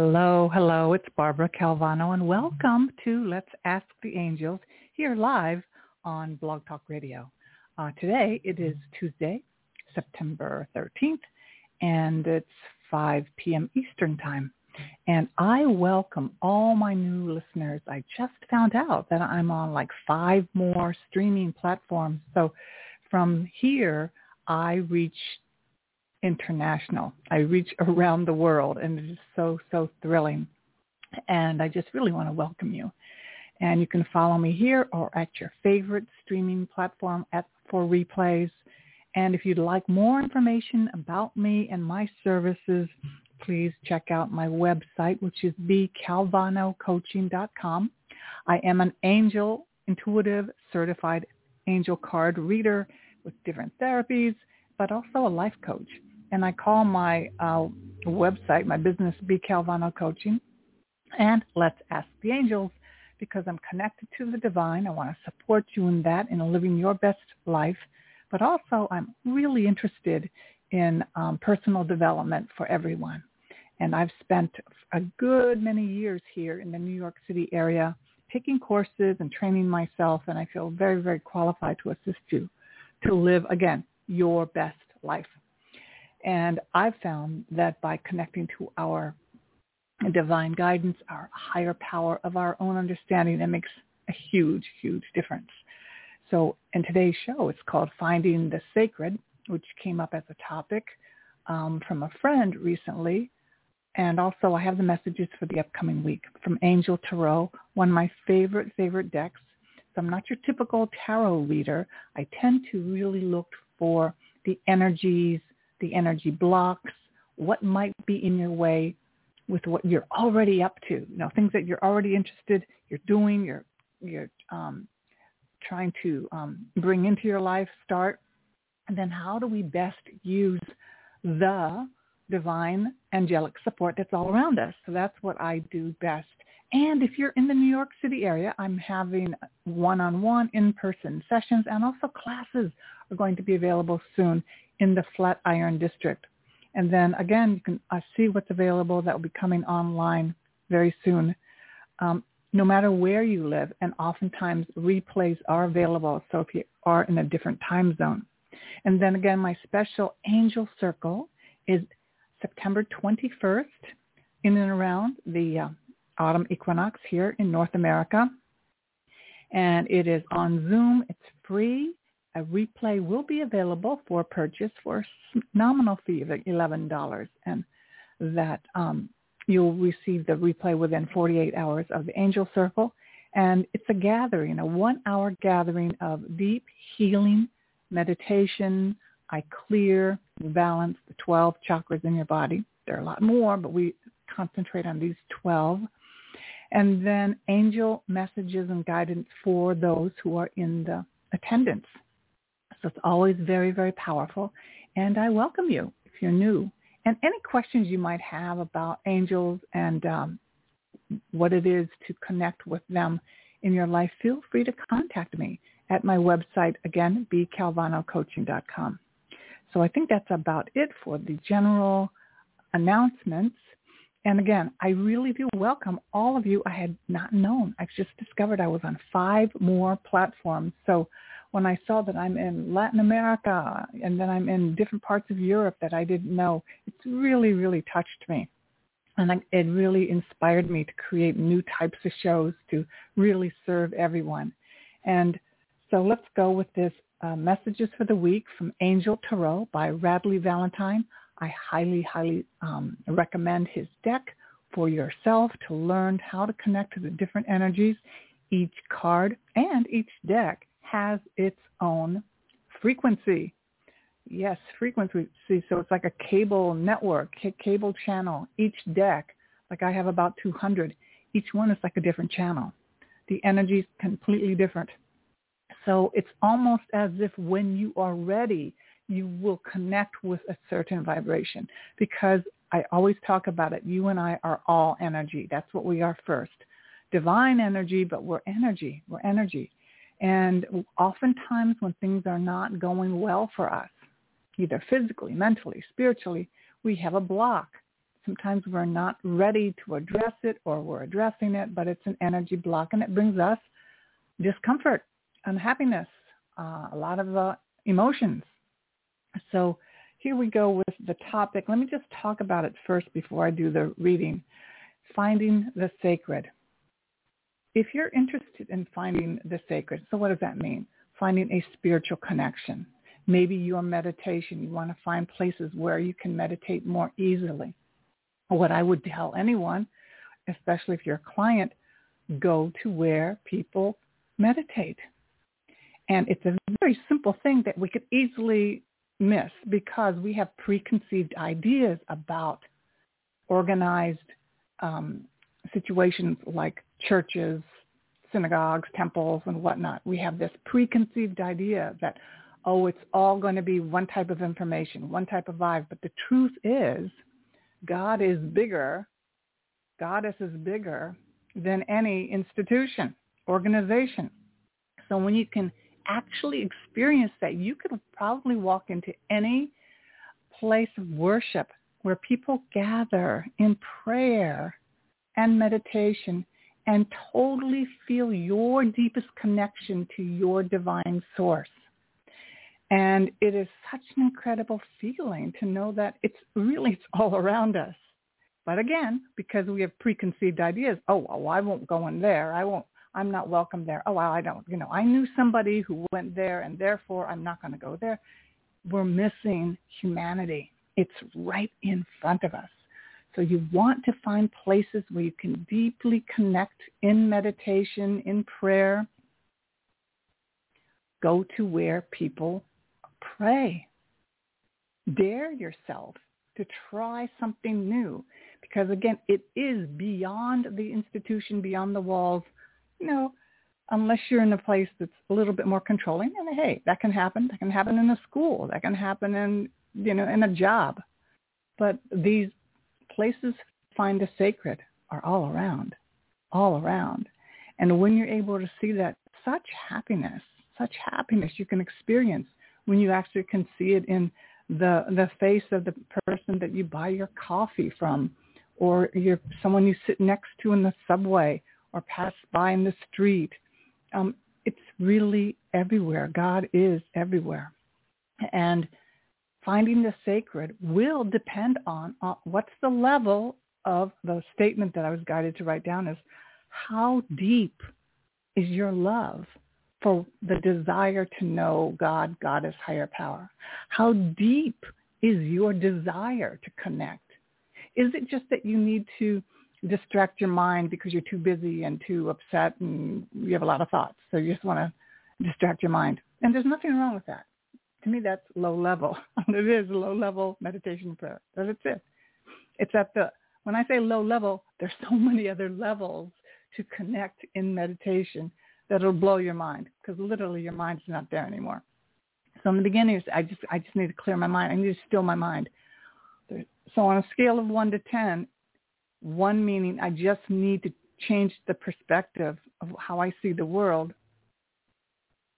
Hello, hello. It's Barbara Calvano, and welcome to Let's Ask the Angels here live on Blog Talk Radio. Uh, today it is Tuesday, September 13th, and it's 5 p.m. Eastern Time. And I welcome all my new listeners. I just found out that I'm on like five more streaming platforms. So from here, I reach international. I reach around the world and it is so, so thrilling. And I just really want to welcome you. And you can follow me here or at your favorite streaming platform at, for replays. And if you'd like more information about me and my services, please check out my website, which is bcalvanocoaching.com. I am an angel intuitive certified angel card reader with different therapies, but also a life coach and I call my uh, website, my business, B Calvano Coaching, and Let's Ask the Angels because I'm connected to the divine. I want to support you in that, in living your best life. But also, I'm really interested in um, personal development for everyone. And I've spent a good many years here in the New York City area taking courses and training myself, and I feel very, very qualified to assist you to live, again, your best life. And I've found that by connecting to our divine guidance, our higher power of our own understanding, it makes a huge, huge difference. So in today's show, it's called Finding the Sacred, which came up as a topic um, from a friend recently. And also I have the messages for the upcoming week from Angel Tarot, one of my favorite, favorite decks. So I'm not your typical tarot reader. I tend to really look for the energies the energy blocks, what might be in your way with what you're already up to. You know, things that you're already interested, you're doing, you're you're um, trying to um, bring into your life. Start, and then how do we best use the divine angelic support that's all around us? So that's what I do best. And if you're in the New York City area, I'm having one-on-one in-person sessions and also classes are going to be available soon in the Flatiron District. And then again, you can uh, see what's available that will be coming online very soon. Um, no matter where you live, and oftentimes replays are available, so if you are in a different time zone. And then again, my special Angel Circle is September 21st in and around the uh, autumn equinox here in North America. And it is on Zoom. It's free. A replay will be available for purchase for a nominal fee of $11 and that um, you'll receive the replay within 48 hours of the Angel Circle. And it's a gathering, a one-hour gathering of deep healing, meditation. I clear, balance the 12 chakras in your body. There are a lot more, but we concentrate on these 12. And then angel messages and guidance for those who are in the attendance. So it's always very, very powerful. And I welcome you if you're new. And any questions you might have about angels and um, what it is to connect with them in your life, feel free to contact me at my website, again, bcalvanocoaching.com. So I think that's about it for the general announcements. And again, I really do welcome all of you I had not known. I've just discovered I was on five more platforms. So when I saw that I'm in Latin America and then I'm in different parts of Europe that I didn't know, it's really, really touched me. And it really inspired me to create new types of shows to really serve everyone. And so let's go with this uh, Messages for the Week from Angel Tarot by Radleigh Valentine. I highly, highly um, recommend his deck for yourself to learn how to connect to the different energies. Each card and each deck has its own frequency. Yes, frequency. So it's like a cable network, cable channel. Each deck, like I have about 200, each one is like a different channel. The energy is completely different. So it's almost as if when you are ready, you will connect with a certain vibration because I always talk about it. You and I are all energy. That's what we are first. Divine energy, but we're energy. We're energy. And oftentimes when things are not going well for us, either physically, mentally, spiritually, we have a block. Sometimes we're not ready to address it or we're addressing it, but it's an energy block and it brings us discomfort, unhappiness, uh, a lot of uh, emotions. So here we go with the topic. Let me just talk about it first before I do the reading. Finding the sacred. If you're interested in finding the sacred, so what does that mean? Finding a spiritual connection. Maybe your meditation, you want to find places where you can meditate more easily. What I would tell anyone, especially if you're a client, go to where people meditate. And it's a very simple thing that we could easily miss because we have preconceived ideas about organized um, situations like churches, synagogues, temples, and whatnot. We have this preconceived idea that, oh, it's all going to be one type of information, one type of vibe. But the truth is, God is bigger, Goddess is bigger than any institution, organization. So when you can actually experience that, you could probably walk into any place of worship where people gather in prayer and meditation and totally feel your deepest connection to your divine source. And it is such an incredible feeling to know that it's really it's all around us. But again, because we have preconceived ideas, oh well, I won't go in there. I won't I'm not welcome there. Oh, well, I don't, you know, I knew somebody who went there and therefore I'm not going to go there. We're missing humanity. It's right in front of us. So you want to find places where you can deeply connect in meditation, in prayer. Go to where people pray. Dare yourself to try something new because again, it is beyond the institution, beyond the walls you know, unless you're in a place that's a little bit more controlling, and hey, that can happen. That can happen in a school. That can happen in, you know, in a job. But these places find the sacred are all around, all around. And when you're able to see that, such happiness, such happiness you can experience when you actually can see it in the the face of the person that you buy your coffee from, or your someone you sit next to in the subway, or pass by in the street. Um, it's really everywhere. God is everywhere. And finding the sacred will depend on uh, what's the level of the statement that I was guided to write down is how deep is your love for the desire to know God, Goddess, higher power? How deep is your desire to connect? Is it just that you need to distract your mind because you're too busy and too upset and you have a lot of thoughts. So you just want to distract your mind. And there's nothing wrong with that. To me, that's low level. it is low level meditation prayer. That's it. It's at the, when I say low level, there's so many other levels to connect in meditation that'll blow your mind because literally your mind's not there anymore. So in the beginning, I just, I just need to clear my mind. I need to still my mind. So on a scale of one to 10, one meaning I just need to change the perspective of how I see the world.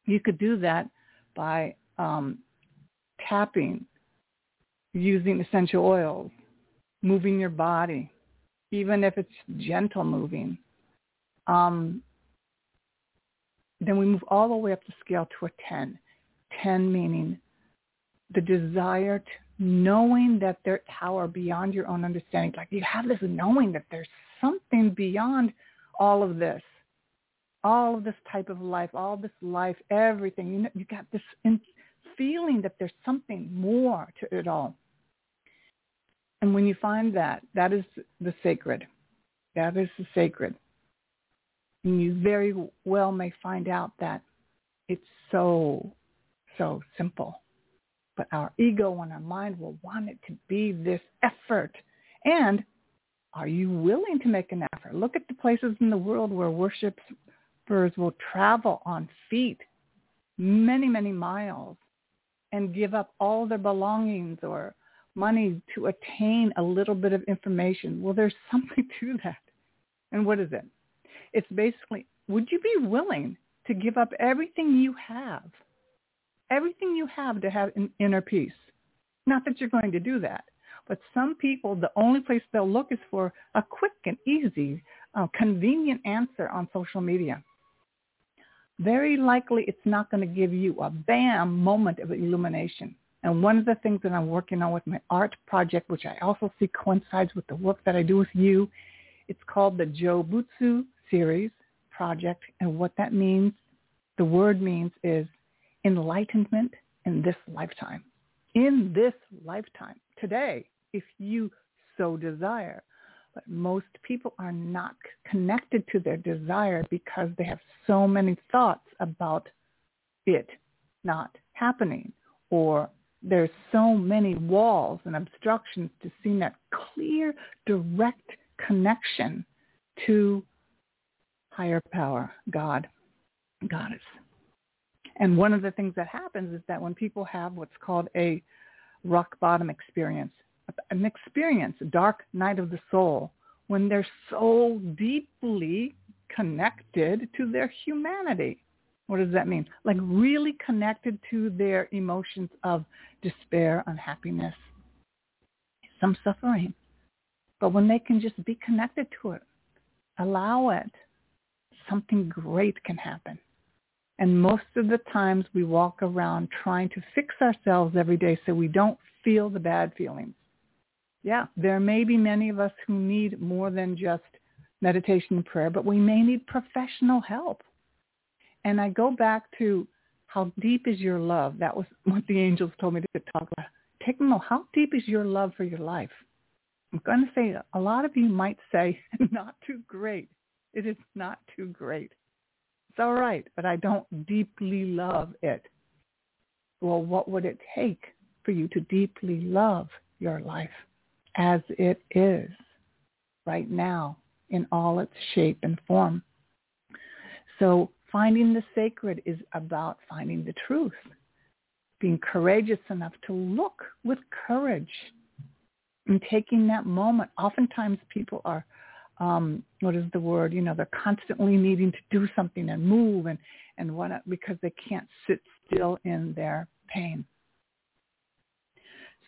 You could do that by um, tapping, using essential oils, moving your body, even if it's gentle moving. Um, then we move all the way up the scale to a 10. 10 meaning the desire to knowing that there's power beyond your own understanding. Like you have this knowing that there's something beyond all of this, all of this type of life, all this life, everything. You know, you got this in, feeling that there's something more to it all. And when you find that, that is the sacred. That is the sacred. And you very well may find out that it's so, so simple but our ego and our mind will want it to be this effort. And are you willing to make an effort? Look at the places in the world where worshipers will travel on feet many, many miles and give up all their belongings or money to attain a little bit of information. Well, there's something to that. And what is it? It's basically, would you be willing to give up everything you have, everything you have to have an inner peace? Not that you're going to do that, but some people, the only place they'll look is for a quick and easy, uh, convenient answer on social media. Very likely it's not going to give you a bam moment of illumination. And one of the things that I'm working on with my art project, which I also see coincides with the work that I do with you, it's called the Jobutsu series project. And what that means, the word means is enlightenment in this lifetime. In this lifetime, today, if you so desire. But most people are not connected to their desire because they have so many thoughts about it not happening or there's so many walls and obstructions to seeing that clear, direct connection to higher power, God, Goddess. And one of the things that happens is that when people have what's called a rock bottom experience, an experience, a dark night of the soul, when they're so deeply connected to their humanity, what does that mean? Like really connected to their emotions of despair, unhappiness, some suffering. But when they can just be connected to it, allow it, something great can happen. And most of the times we walk around trying to fix ourselves every day so we don't feel the bad feelings. Yeah, there may be many of us who need more than just meditation and prayer, but we may need professional help. And I go back to how deep is your love? That was what the angels told me to talk about. Take a moment. How deep is your love for your life? I'm going to say a lot of you might say not too great. It is not too great. It's all right, but I don't deeply love it. Well, what would it take for you to deeply love your life as it is right now in all its shape and form? So Finding the sacred is about finding the truth, being courageous enough to look with courage and taking that moment. Oftentimes people are, um, what is the word? You know, they're constantly needing to do something and move and, and what, because they can't sit still in their pain.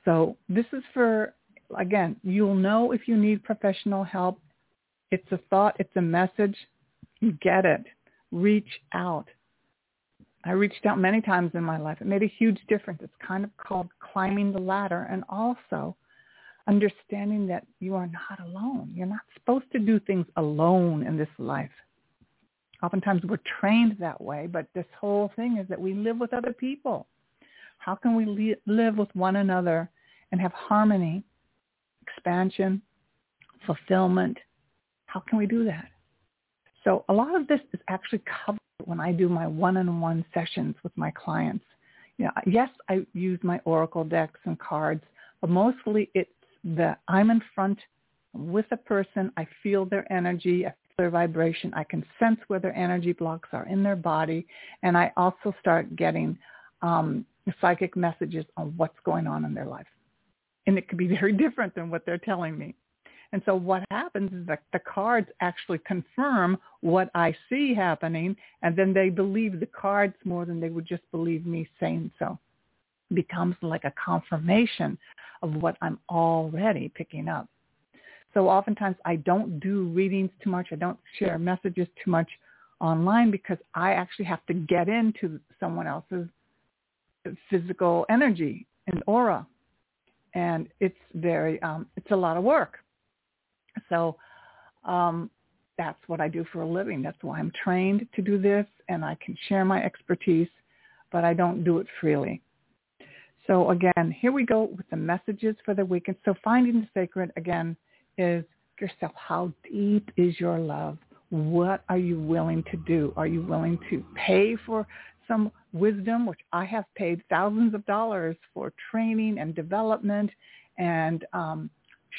So this is for, again, you'll know if you need professional help. It's a thought. It's a message. You get it reach out. I reached out many times in my life. It made a huge difference. It's kind of called climbing the ladder and also understanding that you are not alone. You're not supposed to do things alone in this life. Oftentimes we're trained that way, but this whole thing is that we live with other people. How can we li- live with one another and have harmony, expansion, fulfillment? How can we do that? So a lot of this is actually covered when I do my one-on-one sessions with my clients. You know, yes, I use my oracle decks and cards, but mostly it's the I'm in front with a person. I feel their energy. I feel their vibration. I can sense where their energy blocks are in their body, and I also start getting um, psychic messages on what's going on in their life. And it could be very different than what they're telling me. And so what happens is that the cards actually confirm what I see happening, and then they believe the cards more than they would just believe me saying so. Becomes like a confirmation of what I'm already picking up. So oftentimes I don't do readings too much. I don't share messages too much online because I actually have to get into someone else's physical energy and aura. And it's very, um, it's a lot of work. So um, that's what I do for a living. That's why I'm trained to do this, and I can share my expertise, but I don't do it freely. So again, here we go with the messages for the weekend. So finding the sacred, again, is yourself. How deep is your love? What are you willing to do? Are you willing to pay for some wisdom, which I have paid thousands of dollars for training and development and um,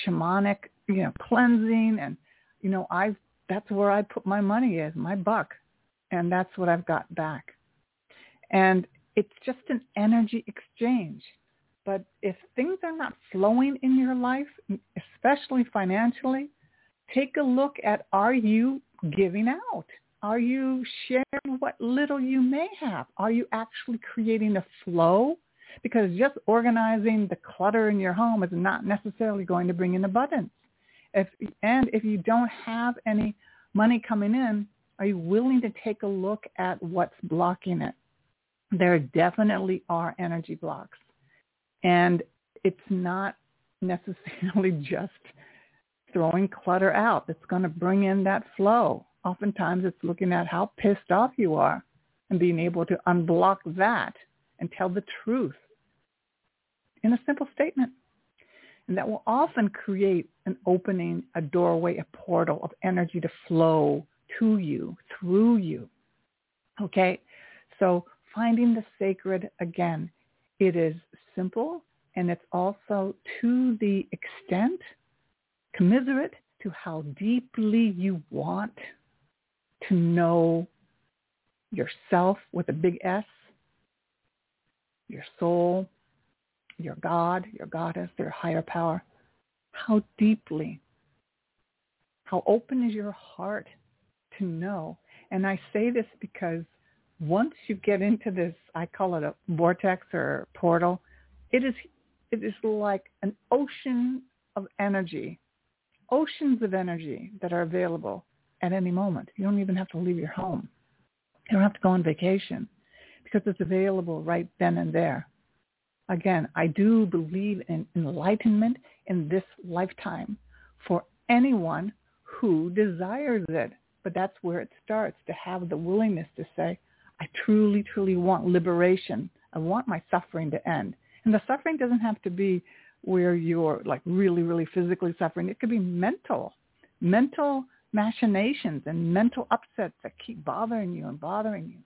shamanic, you know, cleansing. And, you know, I that's where I put my money is, my buck. And that's what I've got back. And it's just an energy exchange. But if things are not flowing in your life, especially financially, take a look at are you giving out? Are you sharing what little you may have? Are you actually creating a flow? Because just organizing the clutter in your home is not necessarily going to bring in abundance. If, and if you don't have any money coming in, are you willing to take a look at what's blocking it? There definitely are energy blocks. And it's not necessarily just throwing clutter out that's going to bring in that flow. Oftentimes it's looking at how pissed off you are and being able to unblock that and tell the truth in a simple statement. And that will often create an opening, a doorway, a portal of energy to flow to you, through you. Okay? So finding the sacred, again, it is simple and it's also to the extent commiserate to how deeply you want to know yourself with a big S, your soul, your God, your goddess, your higher power. How deeply, how open is your heart to know? And I say this because once you get into this, I call it a vortex or portal, it is it is like an ocean of energy, oceans of energy that are available at any moment. You don't even have to leave your home. You don't have to go on vacation because it's available right then and there. Again, I do believe in enlightenment in this lifetime for anyone who desires it. But that's where it starts, to have the willingness to say, I truly, truly want liberation. I want my suffering to end. And the suffering doesn't have to be where you're like really, really physically suffering. It could be mental, mental machinations and mental upsets that keep bothering you and bothering you.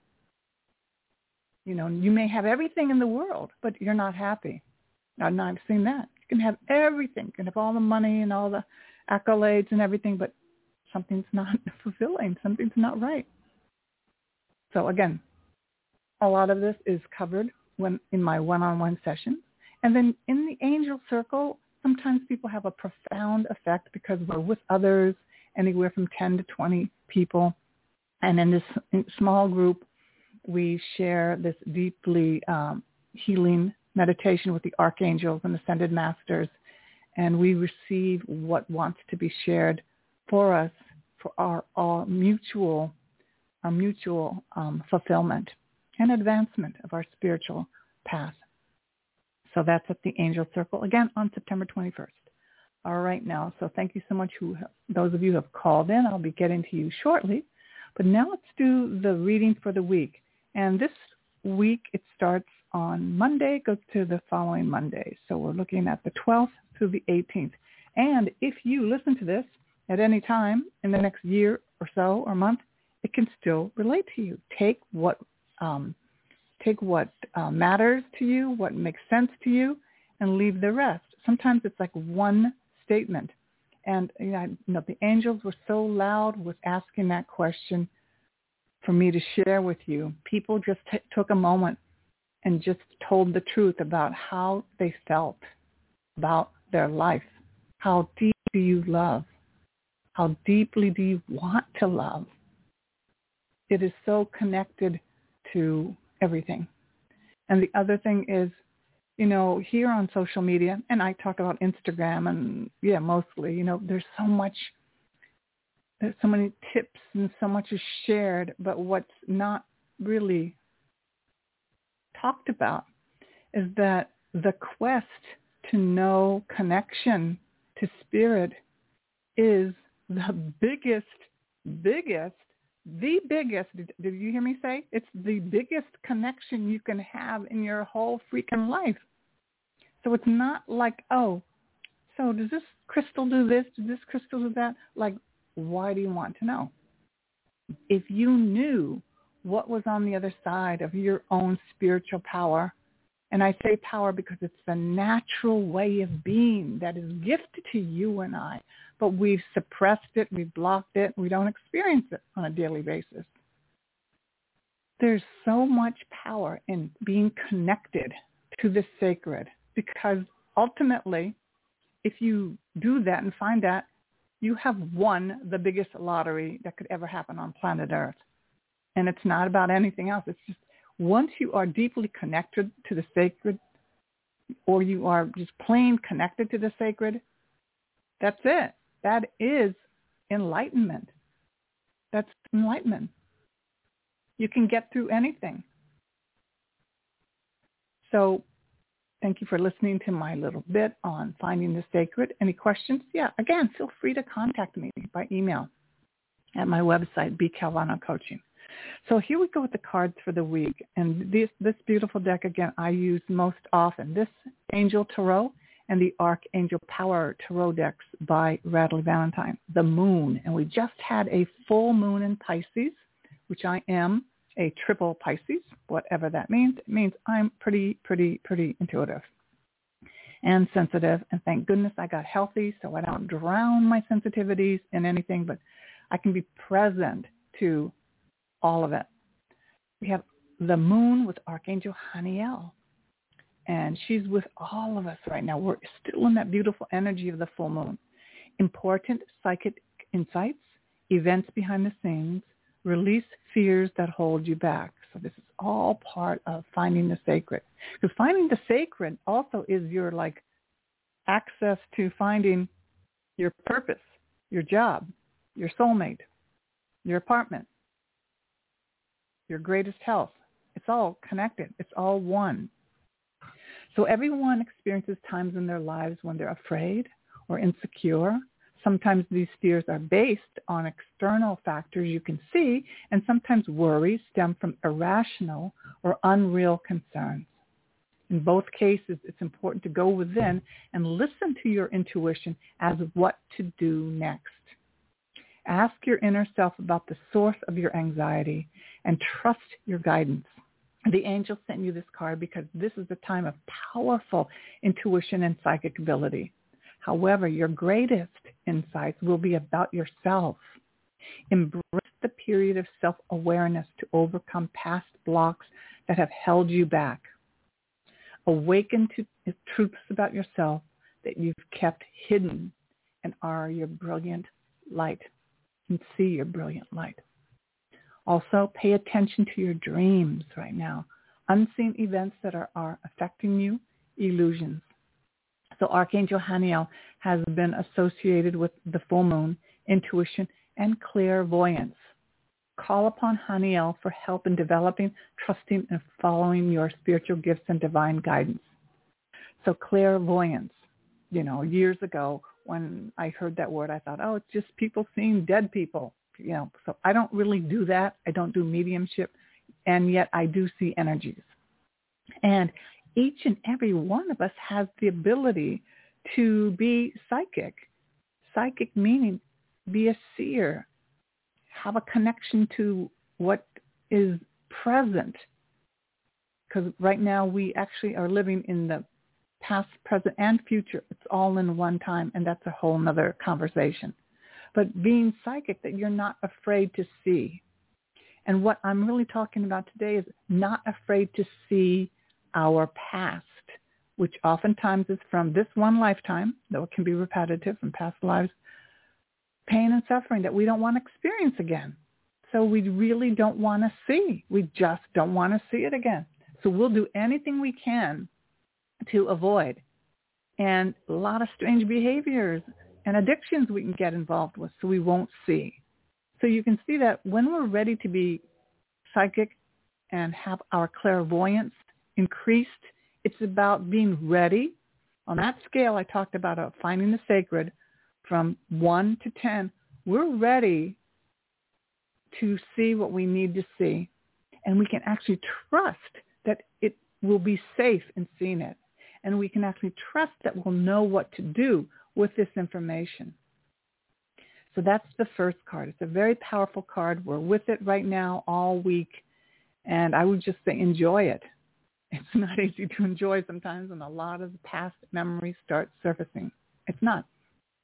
You know, you may have everything in the world, but you're not happy. Now, I've seen that. You can have everything. You can have all the money and all the accolades and everything, but something's not fulfilling. Something's not right. So again, a lot of this is covered when in my one-on-one sessions. And then in the angel circle, sometimes people have a profound effect because we're with others, anywhere from 10 to 20 people. And in this small group, we share this deeply um, healing meditation with the archangels and ascended masters. And we receive what wants to be shared for us for our, our mutual, our mutual um, fulfillment and advancement of our spiritual path. So that's at the Angel Circle again on September 21st. All right now, so thank you so much who those of you who have called in. I'll be getting to you shortly. But now let's do the reading for the week. And this week it starts on Monday, goes to the following Monday. So we're looking at the 12th through the 18th. And if you listen to this at any time in the next year or so or month, it can still relate to you. Take what um, take what uh, matters to you, what makes sense to you, and leave the rest. Sometimes it's like one statement. And you know, you know the angels were so loud with asking that question for me to share with you. People just t- took a moment and just told the truth about how they felt about their life. How deep do you love? How deeply do you want to love? It is so connected to everything. And the other thing is, you know, here on social media, and I talk about Instagram and yeah, mostly, you know, there's so much, there's so many tips and so much is shared, but what's not really talked about is that the quest to know connection to spirit is the biggest, biggest the biggest, did, you hear me say? It's the biggest connection you can have in your whole freaking life. So it's not like, oh, so does this crystal do this? Does this crystal do that? Like, why do you want to know? If you knew what was on the other side of your own spiritual power. And I say power because it's the natural way of being that is gifted to you and I. But we've suppressed it, we've blocked it, we don't experience it on a daily basis. There's so much power in being connected to the sacred because ultimately, if you do that and find that, you have won the biggest lottery that could ever happen on planet Earth. And it's not about anything else. It's just once you are deeply connected to the sacred or you are just plain connected to the sacred, that's it. That is enlightenment. That's enlightenment. You can get through anything. So thank you for listening to my little bit on finding the sacred. Any questions? Yeah, again, feel free to contact me by email at my website, B. Calvano Coaching. So here we go with the cards for the week. And this, this beautiful deck, again, I use most often. This Angel Tarot and the Archangel Power Tarot decks by Radleigh Valentine. The Moon. And we just had a full moon in Pisces, which I am a triple Pisces, whatever that means. It means I'm pretty, pretty, pretty intuitive and sensitive. And thank goodness I got healthy so I don't drown my sensitivities in anything, but I can be present to all of it. We have the moon with Archangel Haniel. And she's with all of us right now. We're still in that beautiful energy of the full moon. Important psychic insights, events behind the scenes, Release fears that hold you back. So this is all part of finding the sacred. Because finding the sacred also is your like access to finding your purpose, your job, your soulmate, your apartment, your greatest health. It's all connected. It's all one. So everyone experiences times in their lives when they're afraid or insecure Sometimes these fears are based on external factors you can see, and sometimes worries stem from irrational or unreal concerns. In both cases, it's important to go within and listen to your intuition as what to do next. Ask your inner self about the source of your anxiety and trust your guidance. The angel sent you this card because this is a time of powerful intuition and psychic ability. However, your greatest insights will be about yourself. Embrace the period of self-awareness to overcome past blocks that have held you back. Awaken to truths about yourself that you've kept hidden and are your brilliant light and see your brilliant light. Also, pay attention to your dreams right now. Unseen events that are, are affecting you, illusions. So Archangel Haniel has been associated with the full moon, intuition, and clairvoyance. Call upon Haniel for help in developing, trusting, and following your spiritual gifts and divine guidance. So clairvoyance, you know, years ago when I heard that word, I thought, oh, it's just people seeing dead people. You know, so I don't really do that. I don't do mediumship, and yet I do see energies. And each and every one of us has the ability to be psychic. Psychic meaning be a seer, have a connection to what is present. Because right now we actually are living in the past, present, and future. It's all in one time, and that's a whole other conversation. But being psychic, that you're not afraid to see. And what I'm really talking about today is not afraid to see our past, which oftentimes is from this one lifetime, though it can be repetitive from past lives, pain and suffering that we don't want to experience again. So we really don't want to see. We just don't want to see it again. So we'll do anything we can to avoid. And a lot of strange behaviors and addictions we can get involved with so we won't see. So you can see that when we're ready to be psychic and have our clairvoyance increased. It's about being ready. On that scale, I talked about uh, finding the sacred from 1 to 10. We're ready to see what we need to see. And we can actually trust that it will be safe in seeing it. And we can actually trust that we'll know what to do with this information. So that's the first card. It's a very powerful card. We're with it right now all week And I would just say enjoy it. It's not easy to enjoy sometimes when a lot of the past memories start surfacing. It's not.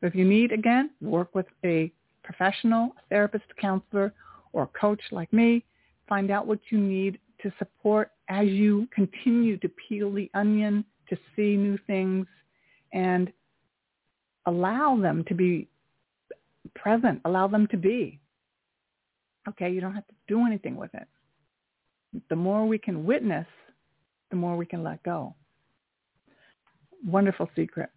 So if you need, again, work with a professional, therapist, counselor, or coach like me. Find out what you need to support as you continue to peel the onion to see new things and allow them to be present, allow them to be. Okay, you don't have to do anything with it. The more we can witness, the more we can let go. Wonderful secret.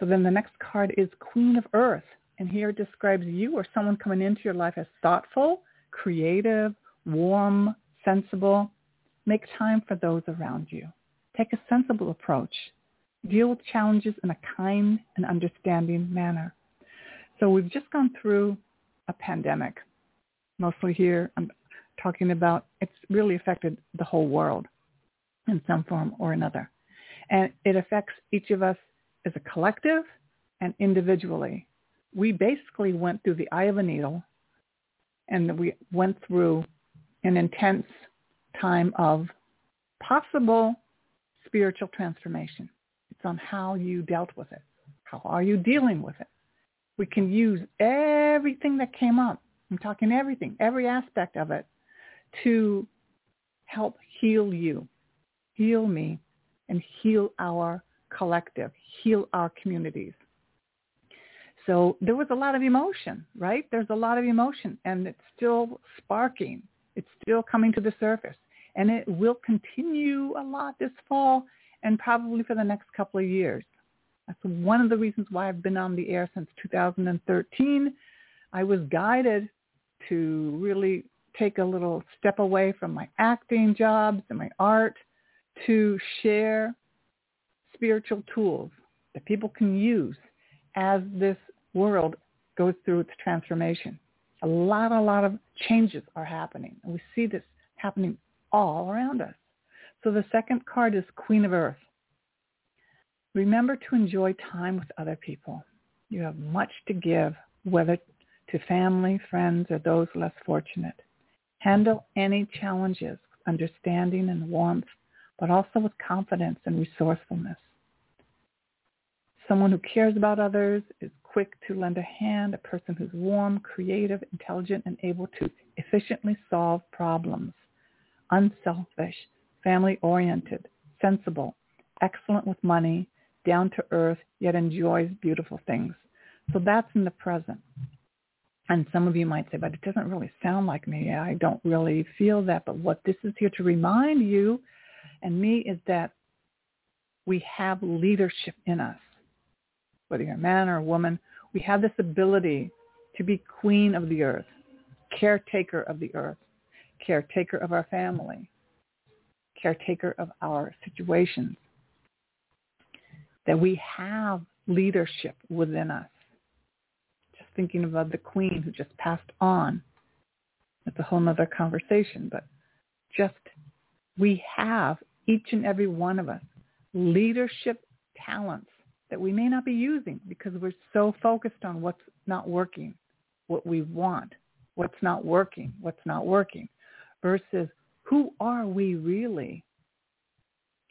So then the next card is Queen of Earth. And here it describes you or someone coming into your life as thoughtful, creative, warm, sensible. Make time for those around you. Take a sensible approach. Deal with challenges in a kind and understanding manner. So we've just gone through a pandemic. Mostly here, I'm talking about it's really affected the whole world in some form or another. And it affects each of us as a collective and individually. We basically went through the eye of a needle and we went through an intense time of possible spiritual transformation. It's on how you dealt with it. How are you dealing with it? We can use everything that came up. I'm talking everything, every aspect of it to help heal you, heal me, and heal our collective, heal our communities. So there was a lot of emotion, right? There's a lot of emotion and it's still sparking. It's still coming to the surface. And it will continue a lot this fall and probably for the next couple of years. That's one of the reasons why I've been on the air since 2013. I was guided to really take a little step away from my acting jobs and my art to share spiritual tools that people can use as this world goes through its transformation. A lot, a lot of changes are happening. And we see this happening all around us. So the second card is Queen of Earth. Remember to enjoy time with other people. You have much to give, whether to family, friends, or those less fortunate. Handle any challenges with understanding and warmth, but also with confidence and resourcefulness. Someone who cares about others is quick to lend a hand, a person who's warm, creative, intelligent, and able to efficiently solve problems. Unselfish, family-oriented, sensible, excellent with money, down to earth, yet enjoys beautiful things. So that's in the present. And some of you might say, but it doesn't really sound like me. I don't really feel that. But what this is here to remind you and me is that we have leadership in us whether you're a man or a woman, we have this ability to be queen of the earth, caretaker of the earth, caretaker of our family, caretaker of our situations, that we have leadership within us. Just thinking about the queen who just passed on. That's a whole other conversation, but just we have, each and every one of us, leadership talents that we may not be using because we're so focused on what's not working, what we want, what's not working, what's not working, versus who are we really?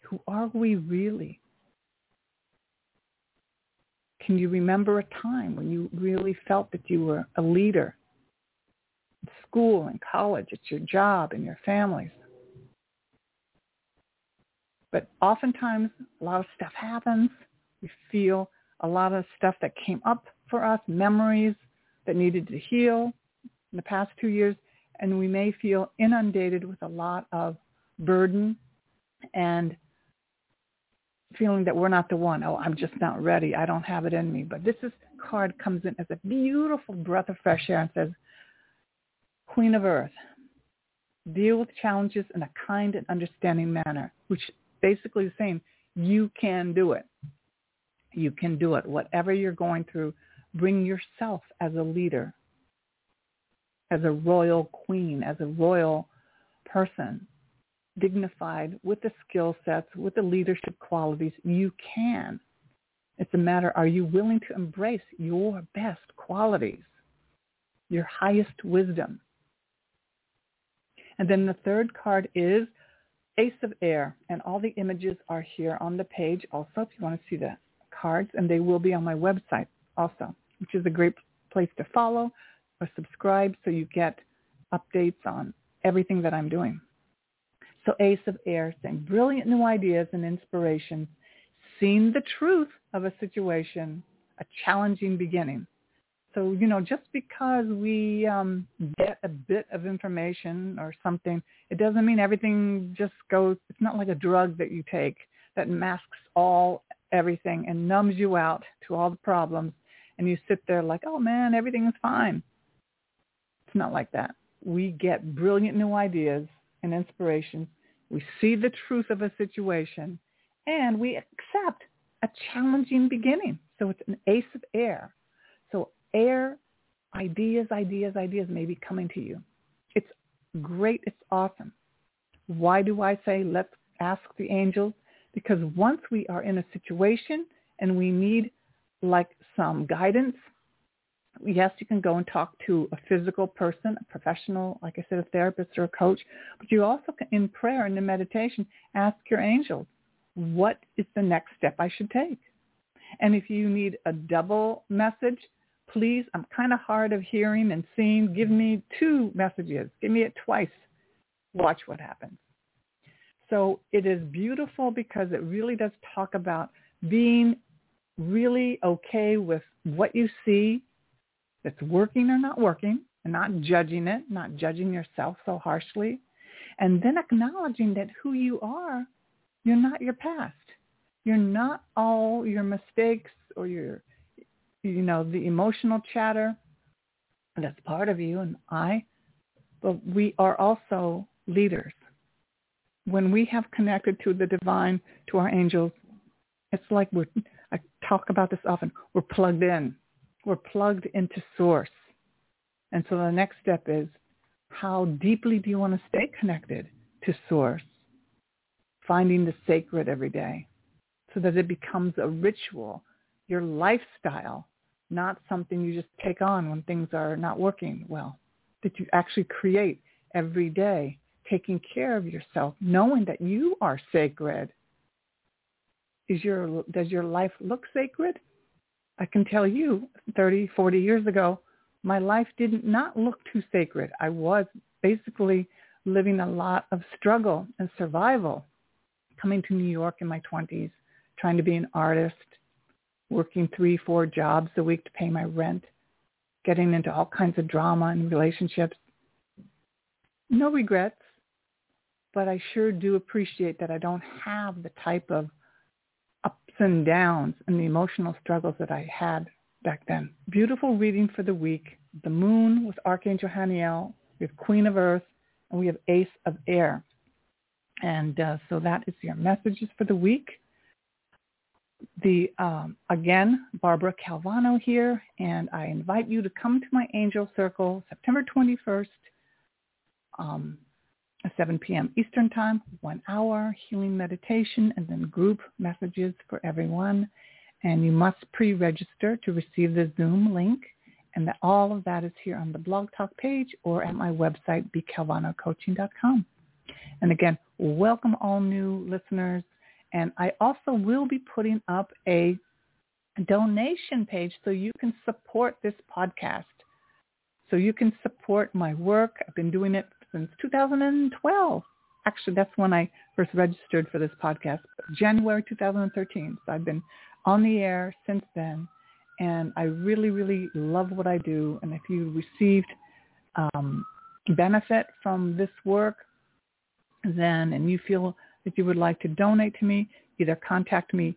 Who are we really? Can you remember a time when you really felt that you were a leader? In school and college, at your job, in your families. But oftentimes, a lot of stuff happens we feel a lot of stuff that came up for us, memories that needed to heal in the past two years, and we may feel inundated with a lot of burden and feeling that we're not the one. Oh, I'm just not ready. I don't have it in me. But this is, card comes in as a beautiful breath of fresh air and says, Queen of Earth, deal with challenges in a kind and understanding manner, which basically is saying you can do it. You can do it. Whatever you're going through, bring yourself as a leader, as a royal queen, as a royal person, dignified with the skill sets, with the leadership qualities. You can. It's a matter, are you willing to embrace your best qualities, your highest wisdom? And then the third card is Ace of Air, and all the images are here on the page also if you want to see the cards, and they will be on my website also, which is a great place to follow or subscribe so you get updates on everything that I'm doing. So Ace of Air saying brilliant new ideas and inspirations, seeing the truth of a situation, a challenging beginning. So, you know, just because we um, get a bit of information or something, it doesn't mean everything just goes, it's not like a drug that you take that masks all everything and numbs you out to all the problems and you sit there like, oh man, everything's fine. It's not like that. We get brilliant new ideas and inspirations. We see the truth of a situation and we accept a challenging beginning. So it's an ace of air. So air, ideas, ideas, ideas may be coming to you. It's great. It's awesome. Why do I say let's ask the angels? Because once we are in a situation and we need like some guidance, yes, you can go and talk to a physical person, a professional, like I said, a therapist or a coach, but you also can, in prayer and in meditation, ask your angels, what is the next step I should take? And if you need a double message, please, I'm kind of hard of hearing and seeing. Give me two messages. Give me it twice. Watch what happens. So it is beautiful because it really does talk about being really okay with what you see that's working or not working and not judging it, not judging yourself so harshly, and then acknowledging that who you are, you're not your past. You're not all your mistakes or your, you know, the emotional chatter. That's part of you and I. But we are also leaders. When we have connected to the divine, to our angels, it's like we're, I talk about this often, we're plugged in. We're plugged into source. And so the next step is how deeply do you want to stay connected to source? Finding the sacred every day so that it becomes a ritual, your lifestyle, not something you just take on when things are not working well, that you actually create every day, taking care of yourself, knowing that you are sacred. Is your, does your life look sacred? I can tell you 30, 40 years ago, my life did not look too sacred. I was basically living a lot of struggle and survival coming to New York in my 20s trying to be an artist, working three, four jobs a week to pay my rent, getting into all kinds of drama and relationships. No regrets, but I sure do appreciate that I don't have the type of and downs and the emotional struggles that I had back then. Beautiful reading for the week. The moon with Archangel Haniel. We have Queen of Earth, and we have Ace of Air. And uh, so that is your messages for the week the um, again Barbara Calvano here, and I invite you to come to my Angel Circle September 21st, um, 7 p.m. Eastern Time, one hour healing meditation, and then group messages for everyone. And you must pre-register to receive the Zoom link, and that all of that is here on the Blog Talk page or at my website, bcalvanocoaching.com. And again, welcome all new listeners and I also will be putting up a donation page so you can support this podcast. So you can support my work. I've been doing it since 2012. Actually, that's when I first registered for this podcast, January 2013. So I've been on the air since then. And I really, really love what I do. And if you received um, benefit from this work, then, and you feel if you would like to donate to me, either contact me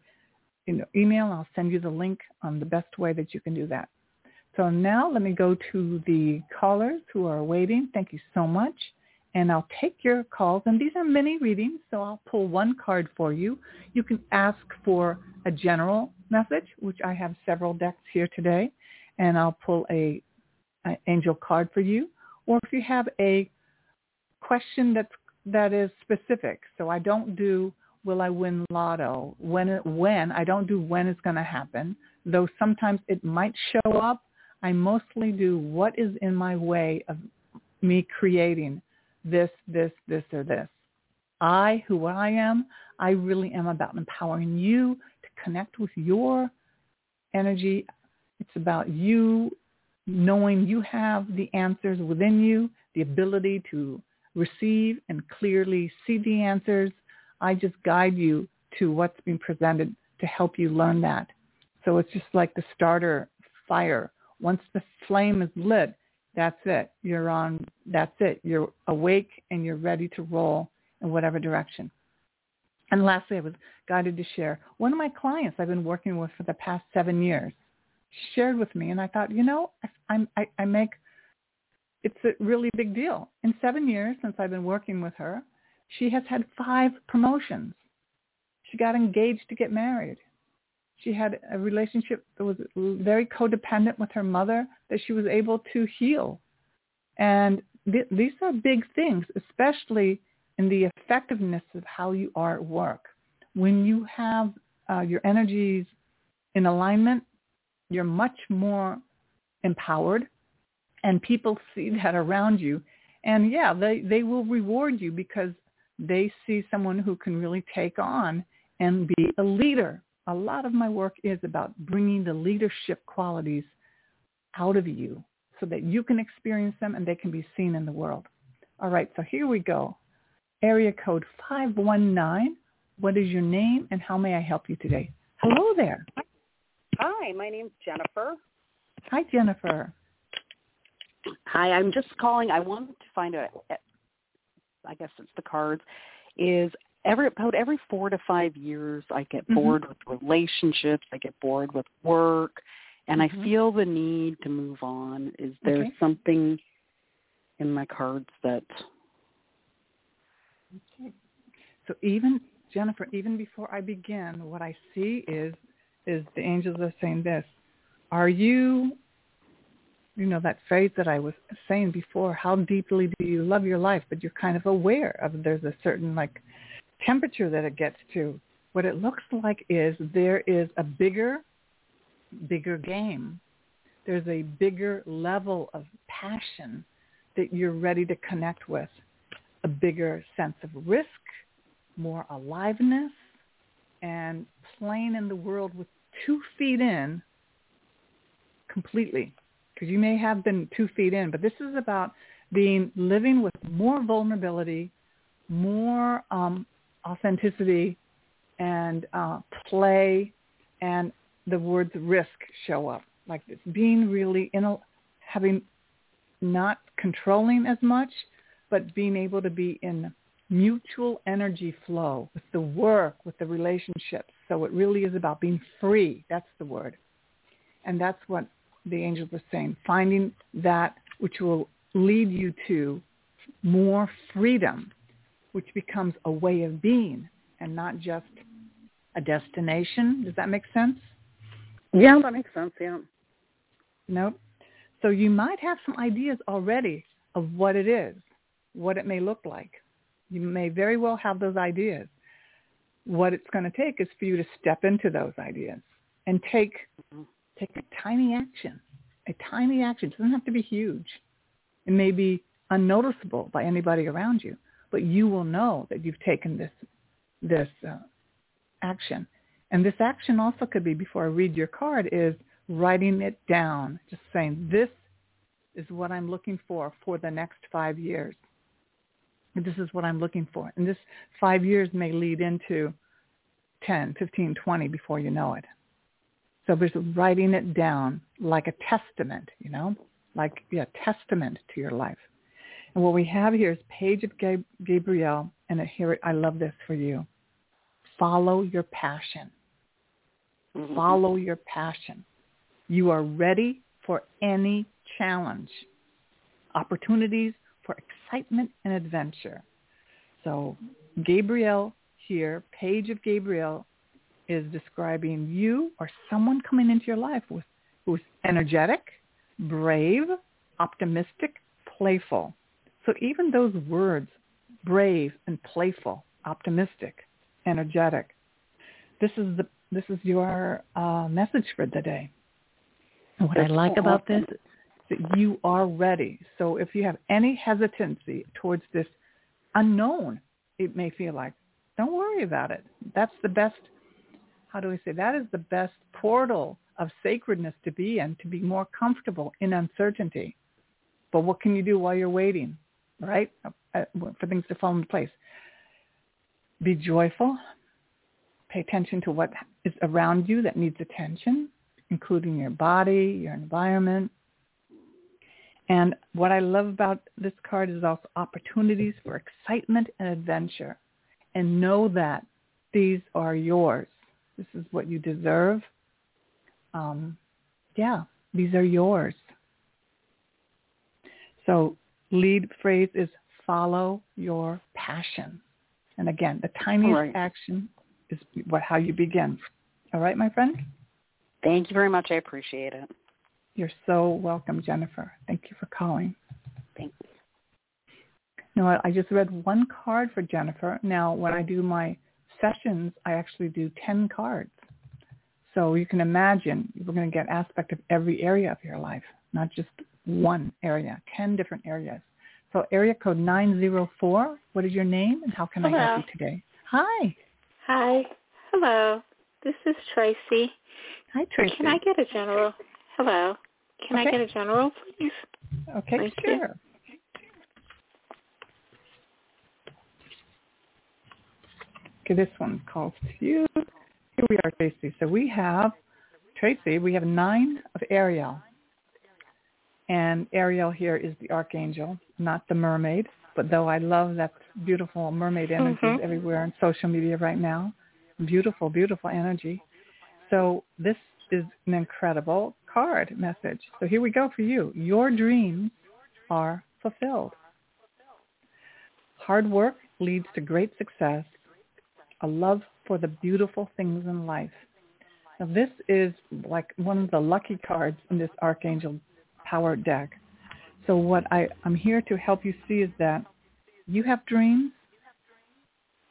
in the email. I'll send you the link on the best way that you can do that. So now let me go to the callers who are waiting. Thank you so much. And I'll take your calls. And these are mini readings, so I'll pull one card for you. You can ask for a general message, which I have several decks here today. And I'll pull a, a angel card for you. Or if you have a question that's that is specific. So I don't do will I win lotto when when I don't do when it's going to happen. Though sometimes it might show up. I mostly do what is in my way of me creating this, this, this, or this. I, who I am, I really am about empowering you to connect with your energy. It's about you knowing you have the answers within you, the ability to receive and clearly see the answers. I just guide you to what's being presented to help you learn that. So it's just like the starter fire. Once the flame is lit, that's it. You're on, that's it. You're awake and you're ready to roll in whatever direction. And lastly, I was guided to share one of my clients I've been working with for the past seven years shared with me, and I thought, you know, I, I, I make it's a really big deal. In seven years since I've been working with her, she has had five promotions. She got engaged to get married. She had a relationship that was very codependent with her mother that she was able to heal. And th- these are big things, especially in the effectiveness of how you are at work. When you have uh, your energies in alignment, you're much more empowered and people see that around you. And yeah, they, they will reward you because they see someone who can really take on and be a leader. A lot of my work is about bringing the leadership qualities out of you so that you can experience them and they can be seen in the world. All right, so here we go. Area code 519. What is your name and how may I help you today? Hello there. Hi, my name's Jennifer. Hi, Jennifer. Hi, I'm just calling. I wanted to find out. I guess it's the cards. Is every about every four to five years, I get mm-hmm. bored with relationships. I get bored with work, and mm-hmm. I feel the need to move on. Is there okay. something in my cards that Okay. So even Jennifer, even before I begin, what I see is is the angels are saying this. Are you you know that phrase that I was saying before, how deeply do you love your life, but you're kind of aware of there's a certain like temperature that it gets to. What it looks like is there is a bigger bigger game. There's a bigger level of passion that you're ready to connect with a bigger sense of risk, more aliveness, and playing in the world with two feet in completely. Because you may have been two feet in, but this is about being living with more vulnerability, more um, authenticity, and uh, play, and the words risk show up like this. Being really in a, having not controlling as much, but being able to be in mutual energy flow with the work, with the relationships. So it really is about being free. That's the word. And that's what the angels are saying, finding that which will lead you to more freedom, which becomes a way of being and not just a destination. Does that make sense? Yeah, that makes sense, yeah. Nope. So you might have some ideas already of what it is what it may look like. You may very well have those ideas. What it's going to take is for you to step into those ideas and take mm-hmm. take a tiny action. A tiny action. It doesn't have to be huge. It may be unnoticeable by anybody around you, but you will know that you've taken this this uh, action. And this action also could be, before I read your card, is writing it down, just saying, this is what I'm looking for for the next five years this is what I'm looking for. And this five years may lead into 10, 15, 20 before you know it. So there's writing it down like a testament, you know, like yeah, testament to your life. And what we have here is Page of Gabriel, and here I love this for you. Follow your passion. Mm-hmm. Follow your passion. You are ready for any challenge. Opportunities for excitement and adventure. So Gabriel here, Page of Gabriel, is describing you or someone coming into your life with, who's energetic, brave, optimistic, playful. So even those words, brave and playful, optimistic, energetic, this is the this is your uh, message for the day. And what I like about this is that you are ready. So if you have any hesitancy towards this unknown, it may feel like, don't worry about it. That's the best, how do we say, that is the best portal of sacredness to be in, to be more comfortable in uncertainty. But what can you do while you're waiting, right, uh, for things to fall into place? Be joyful. Pay attention to what is around you that needs attention, including your body, your environment. And what I love about this card is also opportunities for excitement and adventure. And know that these are yours. This is what you deserve. Um, yeah, these are yours. So lead phrase is follow your passion. And again, the tiniest right. action is what how you begin. All right, my friend? Thank you very much. I appreciate it. You're so welcome, Jennifer. Thank you for calling. Thank you. Now, I just read one card for Jennifer. Now, when I do my sessions, I actually do 10 cards. So you can imagine we're going to get aspect of every area of your life, not just one area, 10 different areas. So area code 904, what is your name and how can Hello. I help you today? Hi. Hi. Hello. This is Tracy. Hi, Tracy. Can I get a general? Hello. Can okay. I get a general, please? Okay, Thank sure. You. Okay, this one calls to you. Here we are, Tracy. So we have, Tracy, we have nine of Ariel. And Ariel here is the archangel, not the mermaid. But though I love that beautiful mermaid energy mm-hmm. everywhere on social media right now, beautiful, beautiful energy. So this is an incredible card message. So here we go for you. Your dreams are fulfilled. Hard work leads to great success. A love for the beautiful things in life. Now this is like one of the lucky cards in this Archangel Power deck. So what I, I'm here to help you see is that you have dreams.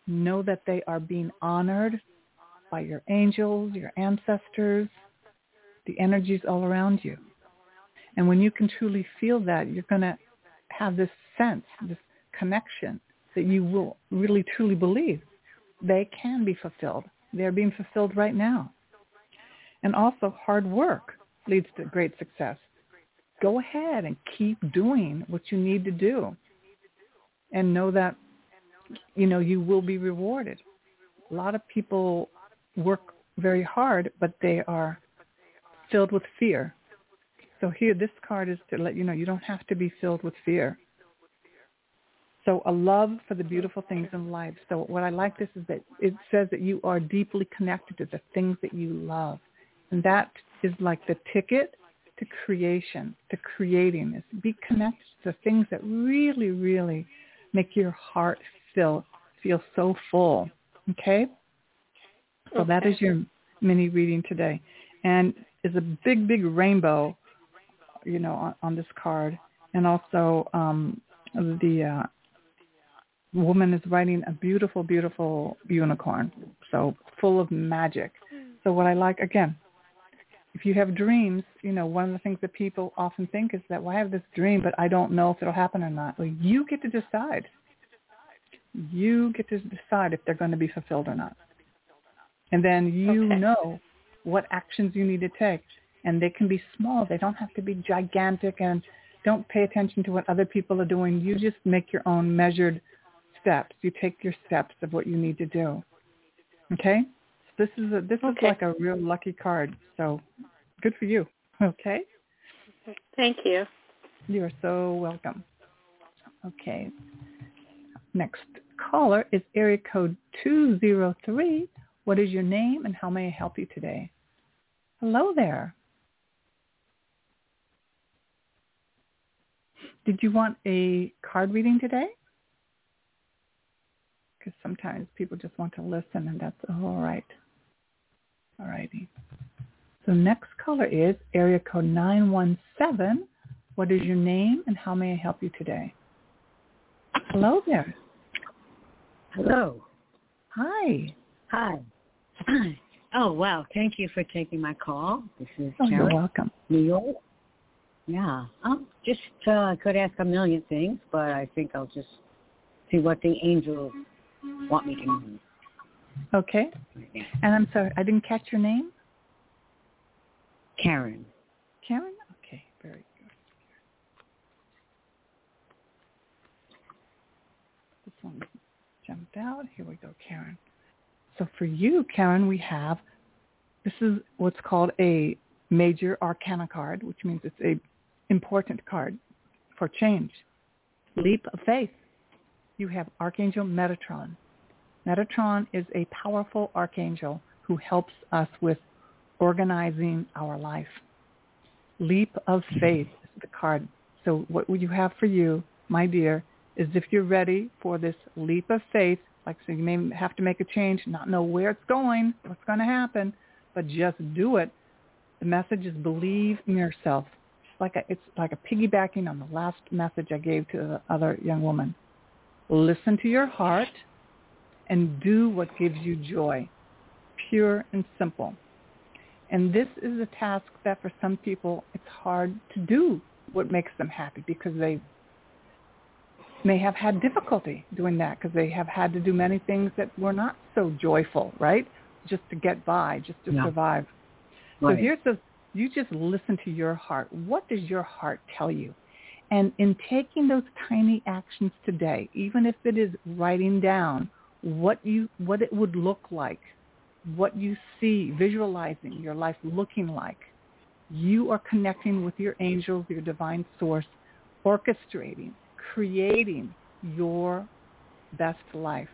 Know that they are being honored by your angels, your ancestors, the energies all around you. And when you can truly feel that, you're going to have this sense, this connection that you will really truly believe they can be fulfilled. They're being fulfilled right now. And also hard work leads to great success. Go ahead and keep doing what you need to do and know that, you know, you will be rewarded. A lot of people work very hard, but they are filled with fear. So here, this card is to let you know you don't have to be filled with fear. So a love for the beautiful things in life. So what I like this is that it says that you are deeply connected to the things that you love. And that is like the ticket to creation, to creating this. Be connected to things that really, really make your heart feel feel so full. Okay? So okay. that is your mini reading today. And is a big, big rainbow, you know, on, on this card. And also um, the uh, woman is riding a beautiful, beautiful unicorn. So full of magic. So what I like, again, if you have dreams, you know, one of the things that people often think is that, well, I have this dream, but I don't know if it'll happen or not. Well, you get to decide. You get to decide if they're going to be fulfilled or not. And then you okay. know what actions you need to take. And they can be small. They don't have to be gigantic and don't pay attention to what other people are doing. You just make your own measured steps. You take your steps of what you need to do. Okay? This is a, this okay. is like a real lucky card. So good for you. Okay? Thank you. You are so welcome. Okay. Next caller is area code 203. What is your name and how may I help you today? Hello there. Did you want a card reading today? Because sometimes people just want to listen and that's all right. All righty. So next caller is area code 917. What is your name and how may I help you today? Hello there. Hello. Hi. Hi. Oh, wow. Thank you for taking my call. This is oh, Karen, you're welcome. New York. Yeah. Um, just uh, I could ask a million things, but I think I'll just see what the angels want me to know. Okay. And I'm sorry, I didn't catch your name. Karen. Karen? Okay, very good. This one jumped out. Here we go, Karen. So for you, Karen, we have, this is what's called a major arcana card, which means it's a important card for change. Leap of faith. You have Archangel Metatron. Metatron is a powerful archangel who helps us with organizing our life. Leap of mm-hmm. faith is the card. So what would you have for you, my dear, is if you're ready for this leap of faith, like so you may have to make a change, not know where it's going, what's going to happen, but just do it. The message is believe in yourself. It's like a, it's like a piggybacking on the last message I gave to the other young woman. Listen to your heart and do what gives you joy, pure and simple. And this is a task that for some people it's hard to do what makes them happy because they may have had difficulty doing that because they have had to do many things that were not so joyful, right? Just to get by, just to Yeah. survive. Right. So here's the, you just listen to your heart. What does your heart tell you? And in taking those tiny actions today, even if it is writing down what you, what it would look like, what you see, visualizing your life looking like, you are connecting with your angels, your divine source, orchestrating, creating your best life.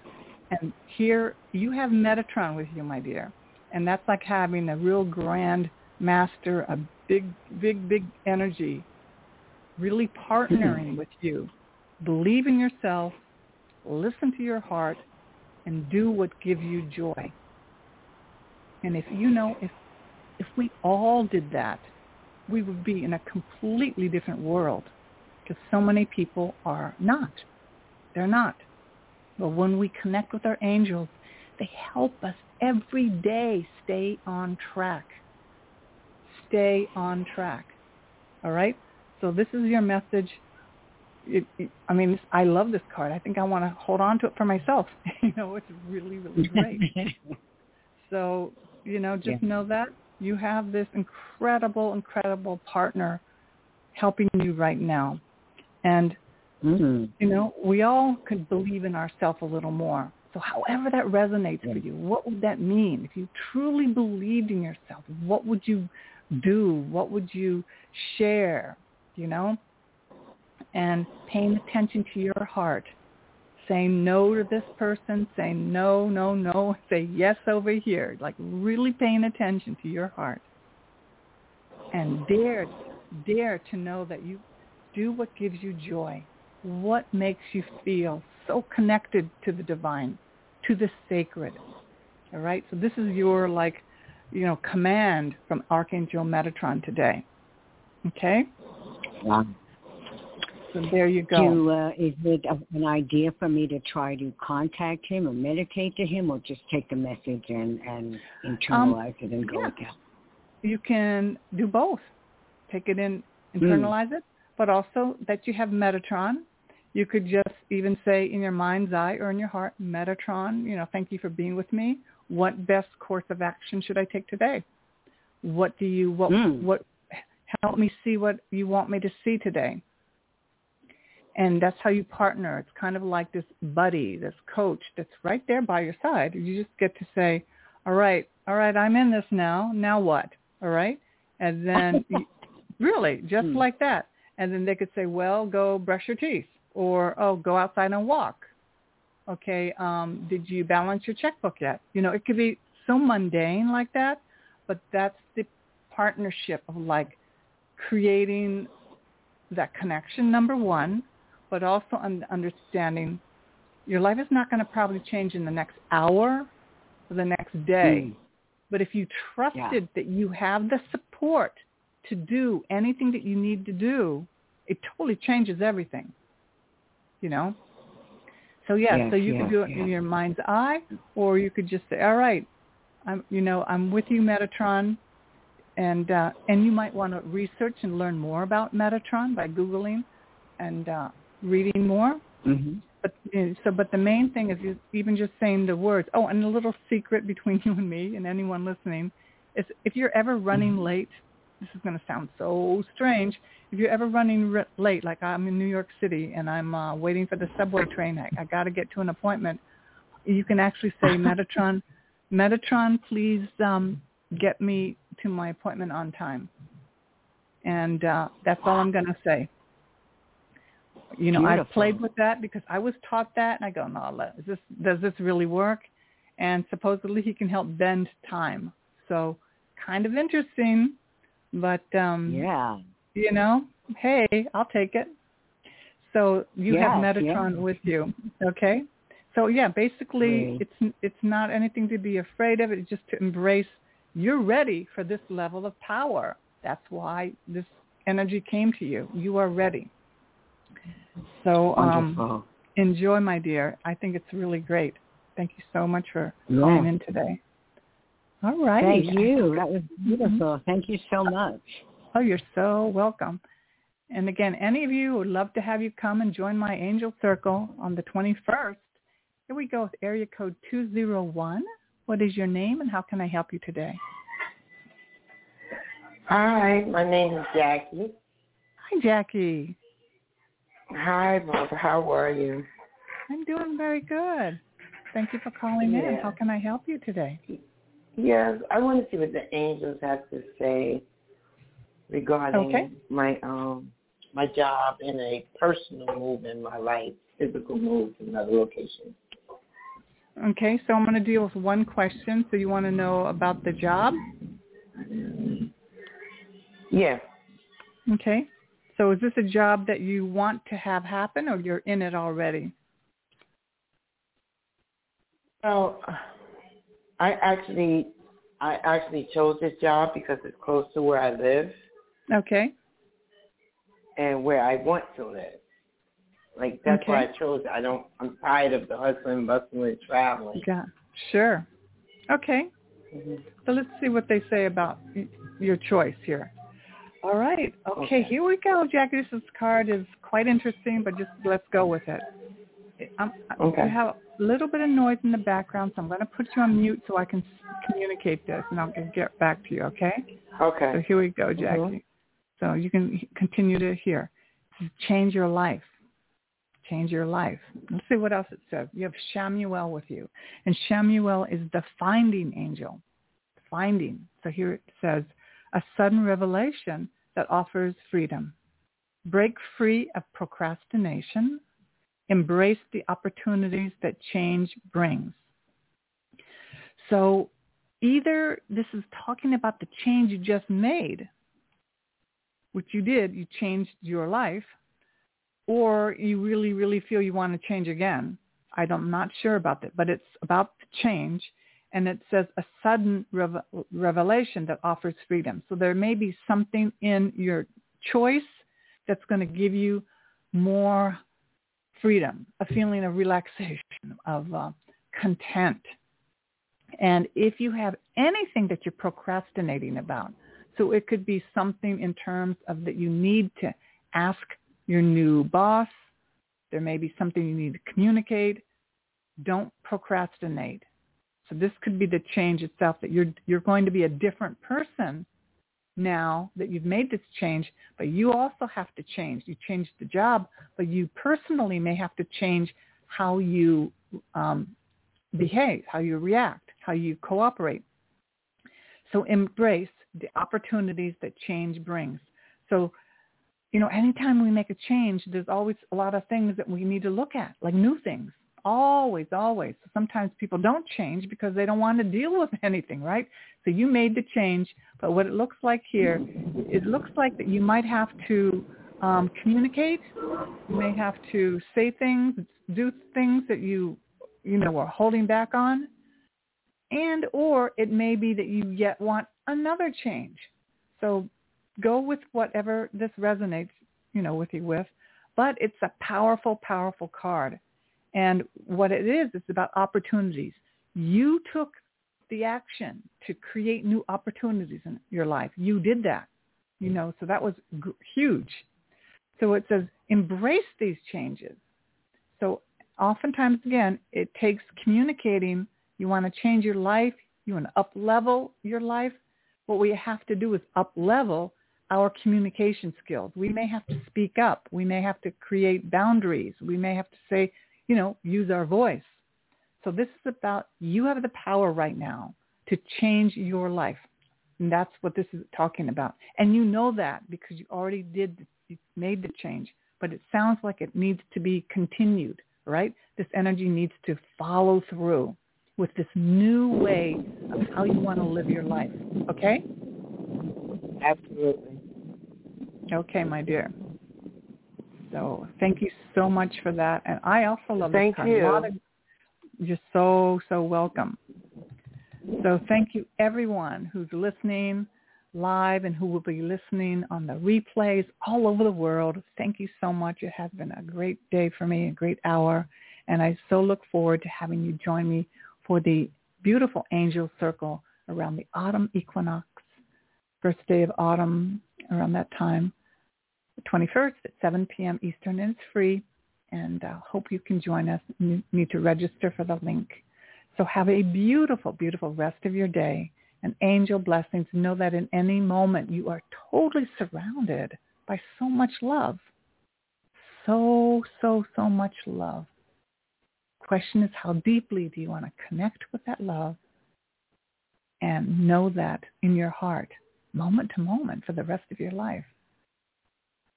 And here you have Metatron with you, my dear. And that's like having a real grand master, a big, big, big energy, really partnering with you. Believe in yourself, listen to your heart, and do what gives you joy. And if you know, if if we all did that, we would be in a completely different world because so many people are not. They're not. But when we connect with our angels, they help us every day stay on track. Stay on track. All right? So this is your message. It, it, I mean, I love this card. I think I want to hold on to it for myself. you know, it's really, really great. So, you know, just Yeah. know that you have this incredible, incredible partner helping you right now. And, mm. you know, we all could believe in ourselves a little more. So however that resonates for you, what would that mean? If you truly believed in yourself, what would you do? What would you share? You know? And paying attention to your heart saying no to this person, saying no, no, no, say yes over here, like really paying attention to your heart. And dare, dare to know that you do what gives you joy, what makes you feel so connected to the divine, to the sacred. All right? So this is your like, you know, command from Archangel Metatron today. Okay? Wow. So there you go. Do, uh, is it an idea for me to try to contact him or meditate to him or just take the message and, and internalize it and go yeah. with that? you can do both. Take it in, Hmm. internalize it, but also that you have Metatron. You could just even say in your mind's eye or in your heart, Metatron, you know, thank you for being with me. What best course of action should I take today? What do you, what, Mm. what, help me see what you want me to see today. And that's how you partner. It's kind of like this buddy, this coach that's right there by your side. You just get to say, all right, all right, I'm in this now. Now what? All right. And then really just Hmm. like that. And then they could say, well, go brush your teeth or, oh, go outside and walk. Okay. Um, did you balance your checkbook yet? You know, it could be so mundane like that, but that's the partnership of like creating that connection, number one, but also un- understanding your life is not going to probably change in the next hour or the next day. Mm. But if you trusted that you have the support to do anything that you need to do, it totally changes everything. You know? So yeah, Yes, so you yes, could do it yes. in your mind's eye or you could just say, All right, I'm you know, I'm with you, Metatron. and uh, and you might want to research and learn more about Metatron by googling and uh, reading more. Mm-hmm. But so, but the main thing is even just saying the words. Oh, and a little secret between you and me and anyone listening is if you're ever running mm-hmm. late. This is going to sound so strange. If you're ever running r- late, like I'm in New York City and I'm uh, waiting for the subway train, I, I got to get to an appointment. You can actually say Metatron, Metatron, please um, get me to my appointment on time. And uh, that's all I'm going to say. You know, Beautiful. I've played with that because I was taught that, and I go, no, is this does this really work? And supposedly he can help bend time. So kind of interesting, but um, Yeah. you know, hey, I'll take it. So you have Metatron yes. with you, okay? So yeah, basically Great. it's it's not anything to be afraid of. It's just to embrace. You're ready for this level of power. That's why this energy came to you. You are ready. So um, enjoy, my dear. I think it's really great. Thank you so much for Yeah. calling in today. All right. Thank you. That was beautiful. Thank you so much. Oh, you're so welcome. And again, any of you would love to have you come and join my angel circle on the 21st. Here we go with area code 201. What is your name and how can I help you today? Hi, my name is Jackie. Hi, Jackie. Hi, Barbara. How are you? I'm doing very good. Thank you for calling in. Yeah. How can I help you today? Yes, I want to see what the angels have to say regarding Okay. my um my job and a personal move in my life, physical move to another location. Okay, so I'm going to deal with one question. So you want to know about the job? Yeah. Okay. So is this a job that you want to have happen or you're in it already? Well, I actually I actually chose this job because it's close to where I live Okay. and where I want to live. Like that's why I chose. I don't I'm tired of the hustling, bustling, traveling. Yeah. Sure. Okay. Mhm. So let's see what they say about your choice here. All right. Okay, Okay. here we go, Jackie. This card is quite interesting, but just let's go with it. I'm, Okay. You have a little bit of noise in the background, so I'm going to put you on mute so I can communicate this, and I'll get- back to you, okay? Okay. So here we go, Jackie. Mhm. So you can continue to hear. Change your life. Change your life. Let's see what else it says. You have Chamuel with you. And Chamuel is the finding angel. Finding. So here it says, a sudden revelation that offers freedom. Break free of procrastination. Embrace the opportunities that change brings. So either this is talking about the change you just made, which you did, you changed your life, or you really, really feel you want to change again. I'm not sure about that, but it's about the change, and it says a sudden rev- revelation that offers freedom. So there may be something in your choice that's going to give you more freedom, a feeling of relaxation, of uh, content. And if you have anything that you're procrastinating about, so it could be something in terms of that you need to ask your new boss. There may be something you need to communicate. Don't procrastinate. So this could be the change itself that you're you're going to be a different person now that you've made this change, but you also have to change. You changed the job, but you personally may have to change how you um, behave, how you react, how you cooperate. So embrace the opportunities that change brings. So, you know, anytime we make a change, there's always a lot of things that we need to look at, like new things. Always, always. Sometimes people don't change because they don't want to deal with anything, right? So you made the change, but what it looks like here, it looks like that you might have to um, communicate. You may have to say things, do things that you, you know, are holding back on and or it may be that you yet want another change. So go with whatever this resonates, you know, with you with. But it's a powerful, powerful card. And what it is, it's about opportunities. You took the action to create new opportunities in your life. You did that, you know, so that was g- huge. So it says embrace these changes. So oftentimes, again, it takes communicating. You want to change your life. You want to up level your life. What we have to do is up level our communication skills. We may have to speak up. We may have to create boundaries. We may have to say, you know, use our voice. So this is about you have the power right now to change your life. And that's what this is talking about. And you know that because you already did, you made the change. But it sounds like it needs to be continued, right? This energy needs to follow through with this new way of how you want to live your life. Okay? Absolutely. Okay, my dear. So thank you so much for that. And I also love Thank this you. Of, you're so, so welcome. So thank you everyone who's listening live and who will be listening on the replays all over the world. Thank you so much. It has been a great day for me, a great hour. And I so look forward to having you join me for the beautiful angel circle around the autumn equinox, first day of autumn around that time, 21st at 7 p.m. Eastern, and it's free. And uh, hope you can join us. You need to register for the link. So have a beautiful, beautiful rest of your day and angel blessings. Know that in any moment you are totally surrounded by so much love. So, so, so much love. Question is how deeply do you want to connect with that love and know that in your heart, moment to moment for the rest of your life.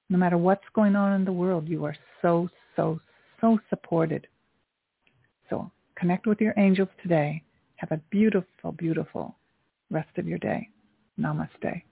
No matter what's going on in the world, you are so, so, so supported. So connect with your angels today. Have a beautiful, beautiful rest of your day. Namaste.